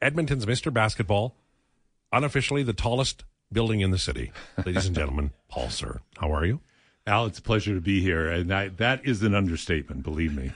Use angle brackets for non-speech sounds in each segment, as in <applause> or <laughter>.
Edmonton's Mr. Basketball, unofficially the tallest building in the city. Ladies and gentlemen, <laughs> Paul Sir, how are you? Al, it's a pleasure to be here, and I, that is an understatement. Believe me.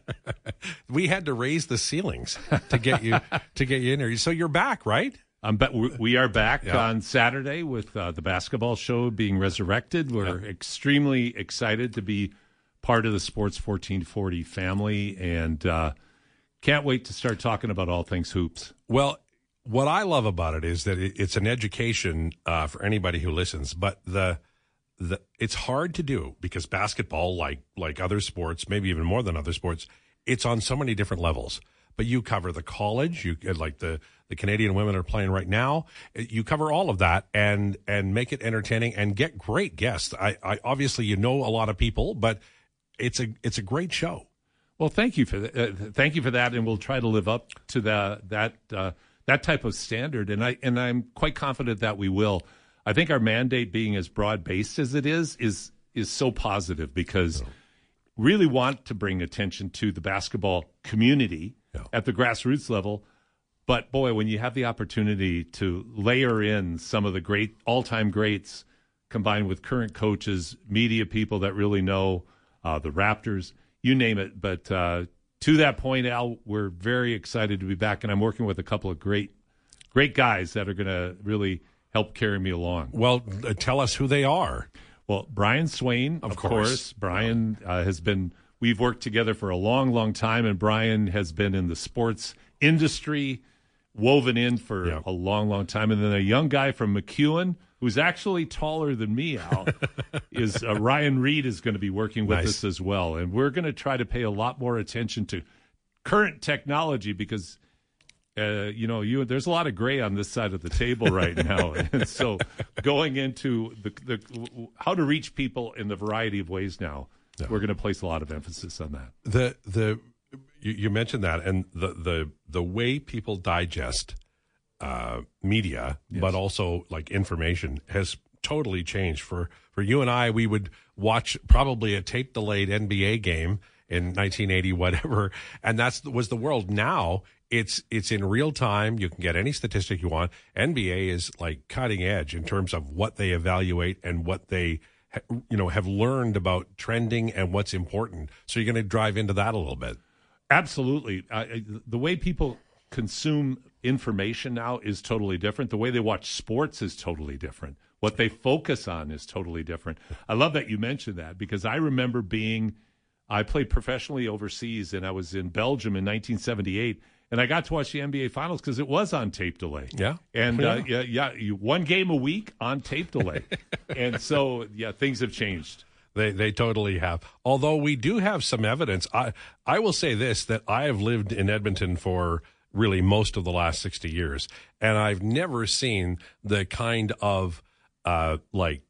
<laughs> we had to raise the ceilings to get you to get you in here. So you're back, right? Um, but we are back yeah. on Saturday with uh, the basketball show being resurrected. We're yeah. extremely excited to be part of the Sports 1440 family, and uh, can't wait to start talking about all things hoops. Well, what I love about it is that it's an education uh, for anybody who listens, but the the, it's hard to do because basketball, like like other sports, maybe even more than other sports, it's on so many different levels. But you cover the college, you like the the Canadian women are playing right now. You cover all of that and and make it entertaining and get great guests. I, I obviously you know a lot of people, but it's a it's a great show. Well, thank you for that. Uh, thank you for that, and we'll try to live up to the, that uh, that type of standard. And I and I'm quite confident that we will. I think our mandate being as broad based as it is is is so positive because oh. really want to bring attention to the basketball community yeah. at the grassroots level. But boy, when you have the opportunity to layer in some of the great all time greats combined with current coaches, media people that really know uh, the Raptors, you name it. But uh, to that point, Al, we're very excited to be back, and I'm working with a couple of great, great guys that are going to really help carry me along. Well, uh, tell us who they are. Well, Brian Swain, of, of course. course. Brian uh, has been, we've worked together for a long, long time, and Brian has been in the sports industry, woven in for yeah. a long, long time. And then a young guy from MacEwan, who's actually taller than me, Al, <laughs> is uh, Ryan Reed is going to be working with nice. us as well. And we're going to try to pay a lot more attention to current technology because uh, you know, you there's a lot of gray on this side of the table right <laughs> now, and so going into the, the how to reach people in the variety of ways now, no. we're going to place a lot of emphasis on that. The the you, you mentioned that, and the the the way people digest uh, media, yes. but also like information, has totally changed. For for you and I, we would watch probably a tape delayed NBA game in 1980 whatever and that's was the world now it's it's in real time. You can get any statistic you want. NBA is like cutting edge in terms of what they evaluate and what they you know have learned about trending and what's important. So you're going to drive into that a little bit. Absolutely. Uh, the way people consume information now is totally different. The way they watch sports is totally different. What they focus on is totally different. I love that you mentioned that because I remember being I played professionally overseas and I was in Belgium in 1978 and I got to watch the NBA Finals because it was on tape delay. Yeah, and yeah, uh, yeah, yeah you, one game a week on tape delay, <laughs> and so yeah, things have changed. They they totally have. Although we do have some evidence. I I will say this that I have lived in Edmonton for really most of the last 60 years and I've never seen the kind of uh like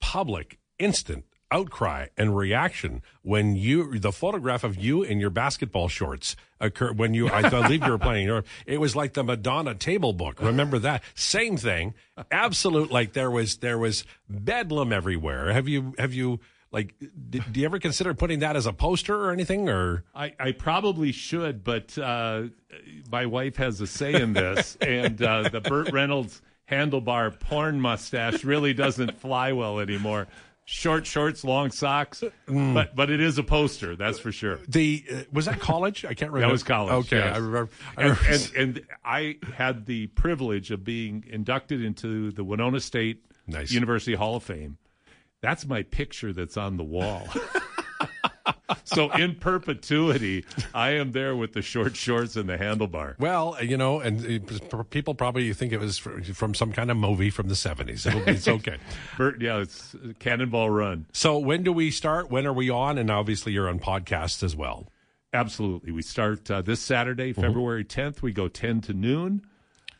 public instant outcry and reaction when you the photograph of you in your basketball shorts occurred when you I believe you were playing Europe. It was like the Madonna table book. Remember that? Same thing. Absolute like there was there was bedlam everywhere. Have you have you like did, do you ever consider putting that as a poster or anything or I, I probably should, but uh, my wife has a say in this and uh, the Burt Reynolds handlebar porn mustache really doesn't fly well anymore short shorts, long socks, mm. but but it is a poster. That's for sure. The uh, was that college? I can't remember. That was college. Okay, yes. I remember. I remember. And, and, and I had the privilege of being inducted into the Winona State nice. University Hall of Fame. That's my picture that's on the wall. <laughs> so in perpetuity, I am there with the short shorts and the handlebar. Well, you know, and people probably think it was from some kind of movie from the seventies. It's okay. <laughs> Burt, yeah, it's Cannonball Run. So when do we start? When are we on? And obviously, you're on podcasts as well. Absolutely. We start uh, this Saturday, mm-hmm. February 10th. We go 10 to noon.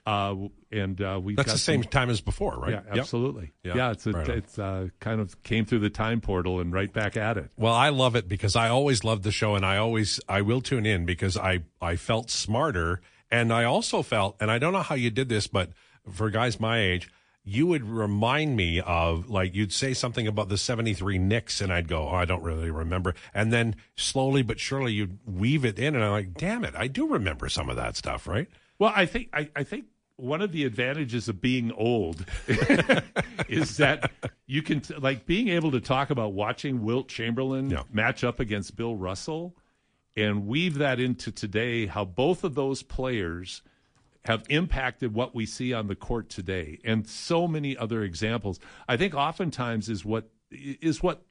Uh, and uh, we that's the same some, time as before, right? Yeah, absolutely. Yep. Yeah. yeah, it's a, right it's uh, kind of came through the time portal and right back at it. Well, I love it because I always loved the show, and I always I will tune in because I I felt smarter, and I also felt, and I don't know how you did this, but for guys my age. You would remind me of like you'd say something about the '73 Knicks, and I'd go, "Oh, I don't really remember." And then slowly but surely you'd weave it in, and I'm like, "Damn it, I do remember some of that stuff, right?" Well, I think I, I think one of the advantages of being old <laughs> is that you can t- like being able to talk about watching Wilt Chamberlain Yeah. match up against Bill Russell and weave that into today how both of those players have impacted what we see on the court today and so many other examples i think oftentimes is what is what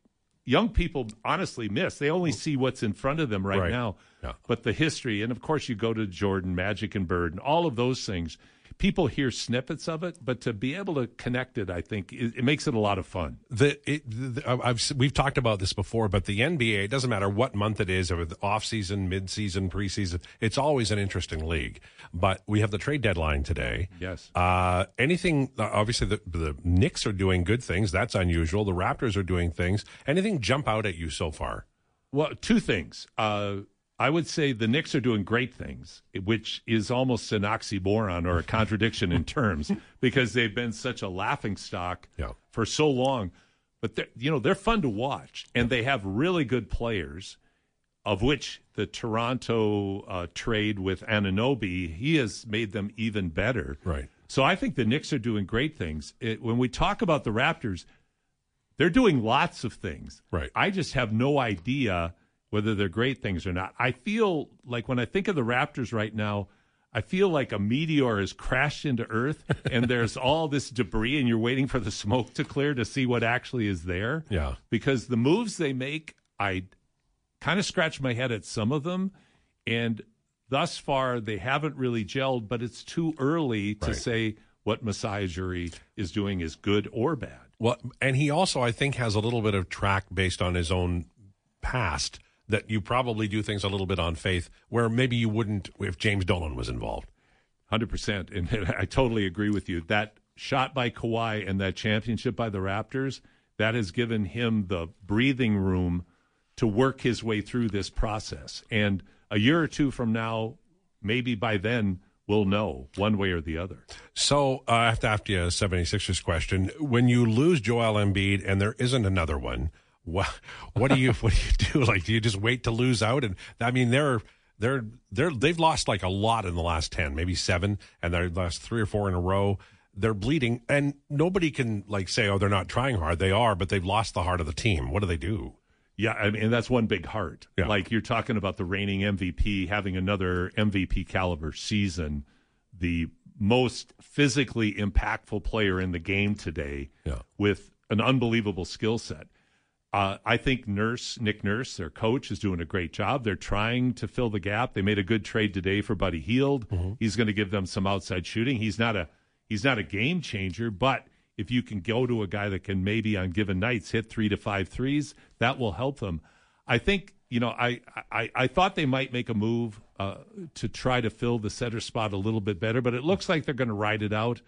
young people honestly miss they only see what's in front of them right, Right. now Yeah. but the history and of course you go to jordan magic and bird and all of those things people hear snippets of it but to be able to connect it i think it, it makes it a lot of fun the, it, the I've we've talked about this before, but the NBA it doesn't matter what month it is, or the off season, mid season, preseason. It's always an interesting league. But we have the trade deadline today. Yes. Uh, anything? uh, Obviously, the the Knicks are doing good things. That's unusual. The Raptors are doing things. Anything jump out at you so far? Well, two things. Uh, I would say the Knicks are doing great things, which is almost an oxymoron or a contradiction in terms <laughs> because they've been such a laughing stock Yeah. for so long. But they're, you know they're fun to watch, and they have really good players. Of which the Toronto uh, trade with Anunoby, he has made them even better. Right. So I think the Knicks are doing great things. It, when we talk about the Raptors, they're doing lots of things. Right. I just have no idea whether they're great things or not. I feel like when I think of the Raptors right now, I feel like a meteor has crashed into Earth <laughs> and there's all this debris and you're waiting for the smoke to clear to see what actually is there. Yeah. Because the moves they make, I kind of scratch my head at some of them. And thus far, they haven't really gelled, but it's too early to Right. say what Masai is doing is good or bad. Well, and he also, I think, has a little bit of track based on his own past that you probably do things a little bit on faith where maybe you wouldn't if James Dolan was involved. Hundred percent, and <laughs> I totally agree with you. That shot by Kawhi and that championship by the Raptors that has given him the breathing room to work his way through this process. And a year or two from now, maybe by then we'll know one way or the other. So uh, I have to ask you a 76ers question. When you lose Joel Embiid and there isn't another one, what, what do you <laughs> what do you do? Like, do you just wait to lose out? And I mean, they're they're they're they've lost like a lot in the last ten, maybe seven, and they're last three or four in a row. They're bleeding, and nobody can like say, "Oh, they're not trying hard." They are, but they've lost the heart of the team. What do they do? Yeah, I mean, and that's one big heart. Yeah. Like you're talking about the reigning MVP having another MVP caliber season, the most physically impactful player in the game today Yeah. with an unbelievable skill set. Uh, I think Nurse, Nick Nurse, their coach, is doing a great job. They're trying to fill the gap. They made a good trade today for Buddy Hield. He's going to give them some outside shooting. He's not a he's not a game changer, but if you can go to a guy that can maybe on given nights hit three to five threes, that will help them. I think you know I I, I thought they might make a move uh, to try to fill the center spot a little bit better, but it looks like they're going to ride it out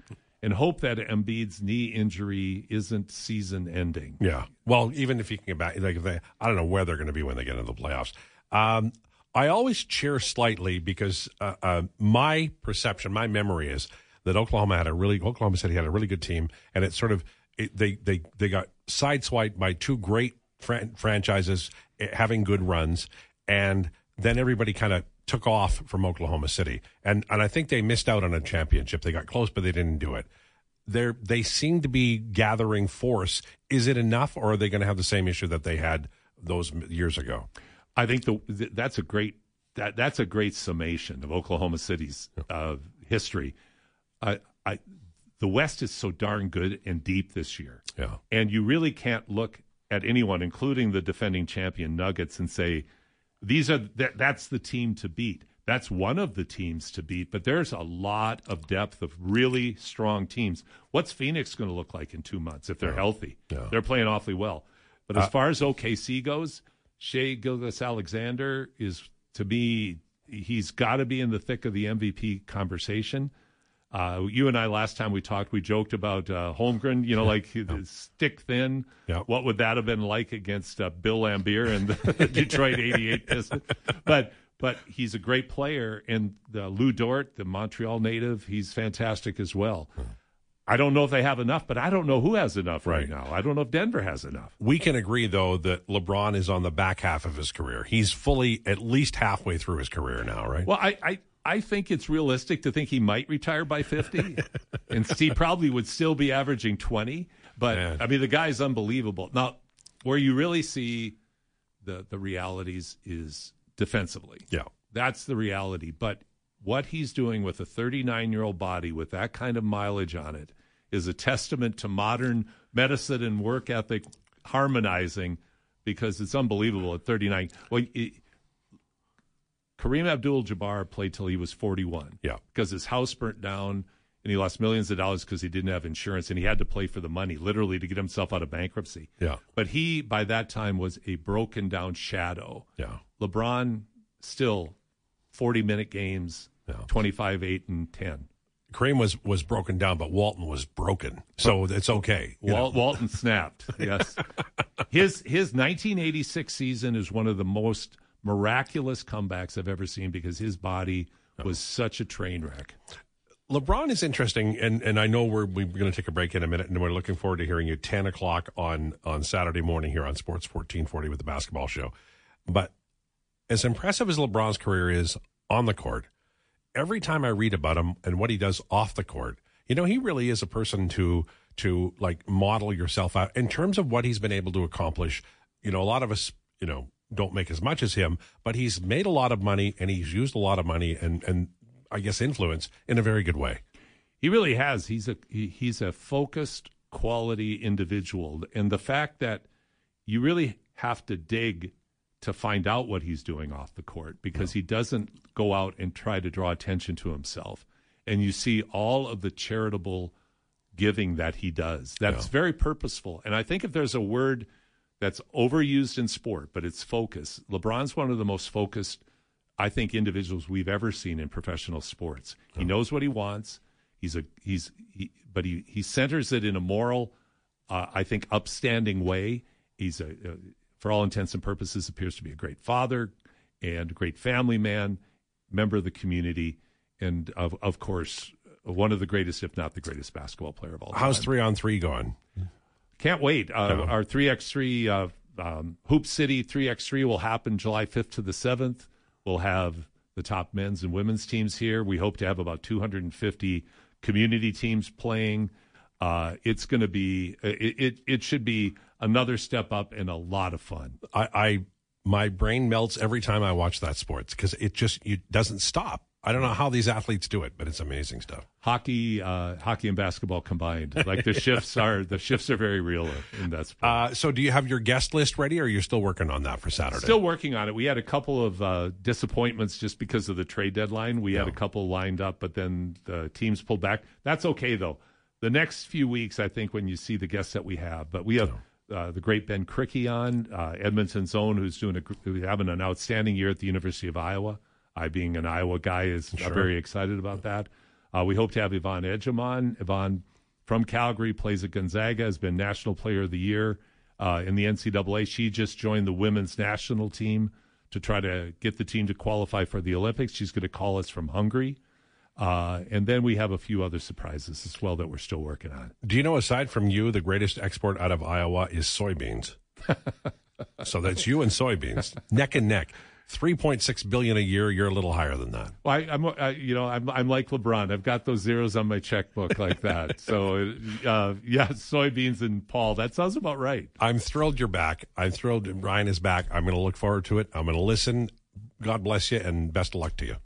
and hope that Embiid's knee injury isn't season ending. Yeah. Well, even if you can get back, like if they, I don't know where they're going to be when they get into the playoffs. Um, I always cheer slightly because uh, uh, my perception, my memory is that Oklahoma had a really Oklahoma City had a really good team, and it sort of it, they they they got sideswiped by two great fran- franchises eh, having good runs, and then everybody kind of took off from Oklahoma City, and and I think they missed out on a championship. They got close, but they didn't do it they they seem to be gathering force. Is it enough, or are they going to have the same issue that they had those years ago? I think the, th- that's a great that that's a great summation of Oklahoma City's uh, history. I, I, the West is so darn good and deep this year, Yeah, and you really can't look at anyone, including the defending champion Nuggets, and say these are that that's the team to beat. That's one of the teams to beat, but there's a lot of depth of really strong teams. What's Phoenix going to look like in two months if they're healthy? Yeah. They're playing awfully well. But as uh, far as OKC goes, Shai Gilgeous Alexander is to me, he's got to be in the thick of the MVP conversation. Uh, you and I last time we talked, we joked about uh, Holmgren. You know, like the stick thin. Yeah. What would that have been like against uh, Bill Laimbeer and <laughs> the Detroit '88 Pistons? But but he's a great player, and the Lu Dort, the Montreal native, he's fantastic as well. I don't know if they have enough, but I don't know who has enough right, Right. now. I don't know if Denver has enough. we can agree though that LeBron is on the back half of his career. He's fully at least halfway through his career now, right? Well, I, I I think it's realistic to think he might retire by 50, <laughs> and he probably would still be averaging 20. But Man. I mean, the guy's unbelievable. Now, where you really see the the realities is defensively. Yeah. That's the reality. But what he's doing with a 39 year old body with that kind of mileage on it is a testament to modern medicine and work ethic harmonizing because it's unbelievable at 39. Well, it, Kareem Abdul Jabbar played till he was 41. Yeah. Because his house burnt down and he lost millions of dollars because he didn't have insurance and he had to play for the money, literally, to get himself out of bankruptcy. Yeah. But he, by that time, was a broken down shadow. Yeah. LeBron still 40 minute games, Yeah. 25, 8, and 10. Kareem was was broken down, but Walton was broken, so it's okay. Walt, Walton snapped. Yes, <laughs> his his 1986 season is one of the most miraculous comebacks I've ever seen because his body was such a train wreck. LeBron is interesting, and, and I know we're we're going to take a break in a minute, and we're looking forward to hearing you ten o'clock on on Saturday morning here on Sports fourteen forty with the basketball show. But as impressive as LeBron's career is on the court, every time I read about him and what he does off the court, you know, he really is a person to to like model yourself out in terms of what he's been able to accomplish. You know, a lot of us, you know, don't make as much as him, but he's made a lot of money and he's used a lot of money and and I guess influence in a very good way. He really has. He's a he, he's a focused, quality individual, and the fact that you really have to dig to find out what he's doing off the court because he doesn't go out and try to draw attention to himself. And you see all of the charitable giving that he does. That's Yeah. very purposeful. And I think if there's a word that's overused in sport, but it's focus. LeBron's one of the most focused, I think, individuals we've ever seen in professional sports. He knows what he wants. He's a he's he, but he he centers it in a moral, uh, I think, upstanding way. He's a, uh, for all intents and purposes, appears to be a great father and a great family man, member of the community, and of of course one of the greatest, if not the greatest, basketball player of all time. How's three on three going? Can't wait. Uh, Our 3x3 uh, um, Hoop City 3x3 will happen July 5th to the 7th. We'll have the top men's and women's teams here. We hope to have about 250 community teams playing. Uh, it's going to be, it, it, it should be another step up and a lot of fun. I, I my brain melts every time I watch that sports because it just it doesn't stop. I don't know how these athletes do it, but it's amazing stuff. Hockey, uh, hockey and basketball combined. Like the shifts <laughs> are, the shifts are very real in that sport. Uh, so, do you have your guest list ready, or are you still working on that for Saturday? Still working on it. We had a couple of uh, disappointments just because of the trade deadline. We had a couple lined up, but then the teams pulled back. That's okay though. The next few weeks, I think, when you see the guests that we have, but we have uh, the great Ben Krikke on uh, Edmonton's own, who's doing a who's having an outstanding year at the University of Iowa. I, being an Iowa guy, is uh, very excited about that. Uh, we hope to have Yvonne Ejim on. Yvonne from Calgary plays at Gonzaga, has been National Player of the Year uh, in the NCAA. She just joined the women's national team to try to get the team to qualify for the Olympics. She's going to call us from Hungary. Uh, and then we have a few other surprises as well that we're still working on. Do you know, aside from you, the greatest export out of Iowa is soybeans. <laughs> so that's you and soybeans, neck and neck. Three point six billion a year. You're a little higher than that. Well, I, I'm, I, you know, I'm, I'm like LeBron. I've got those zeros on my checkbook like that. <laughs> so, uh, yeah, soybeans and Paul. That sounds about right. I'm thrilled you're back. I'm thrilled Ryan is back. I'm going to look forward to it. I'm going to listen. God bless you, and best of luck to you.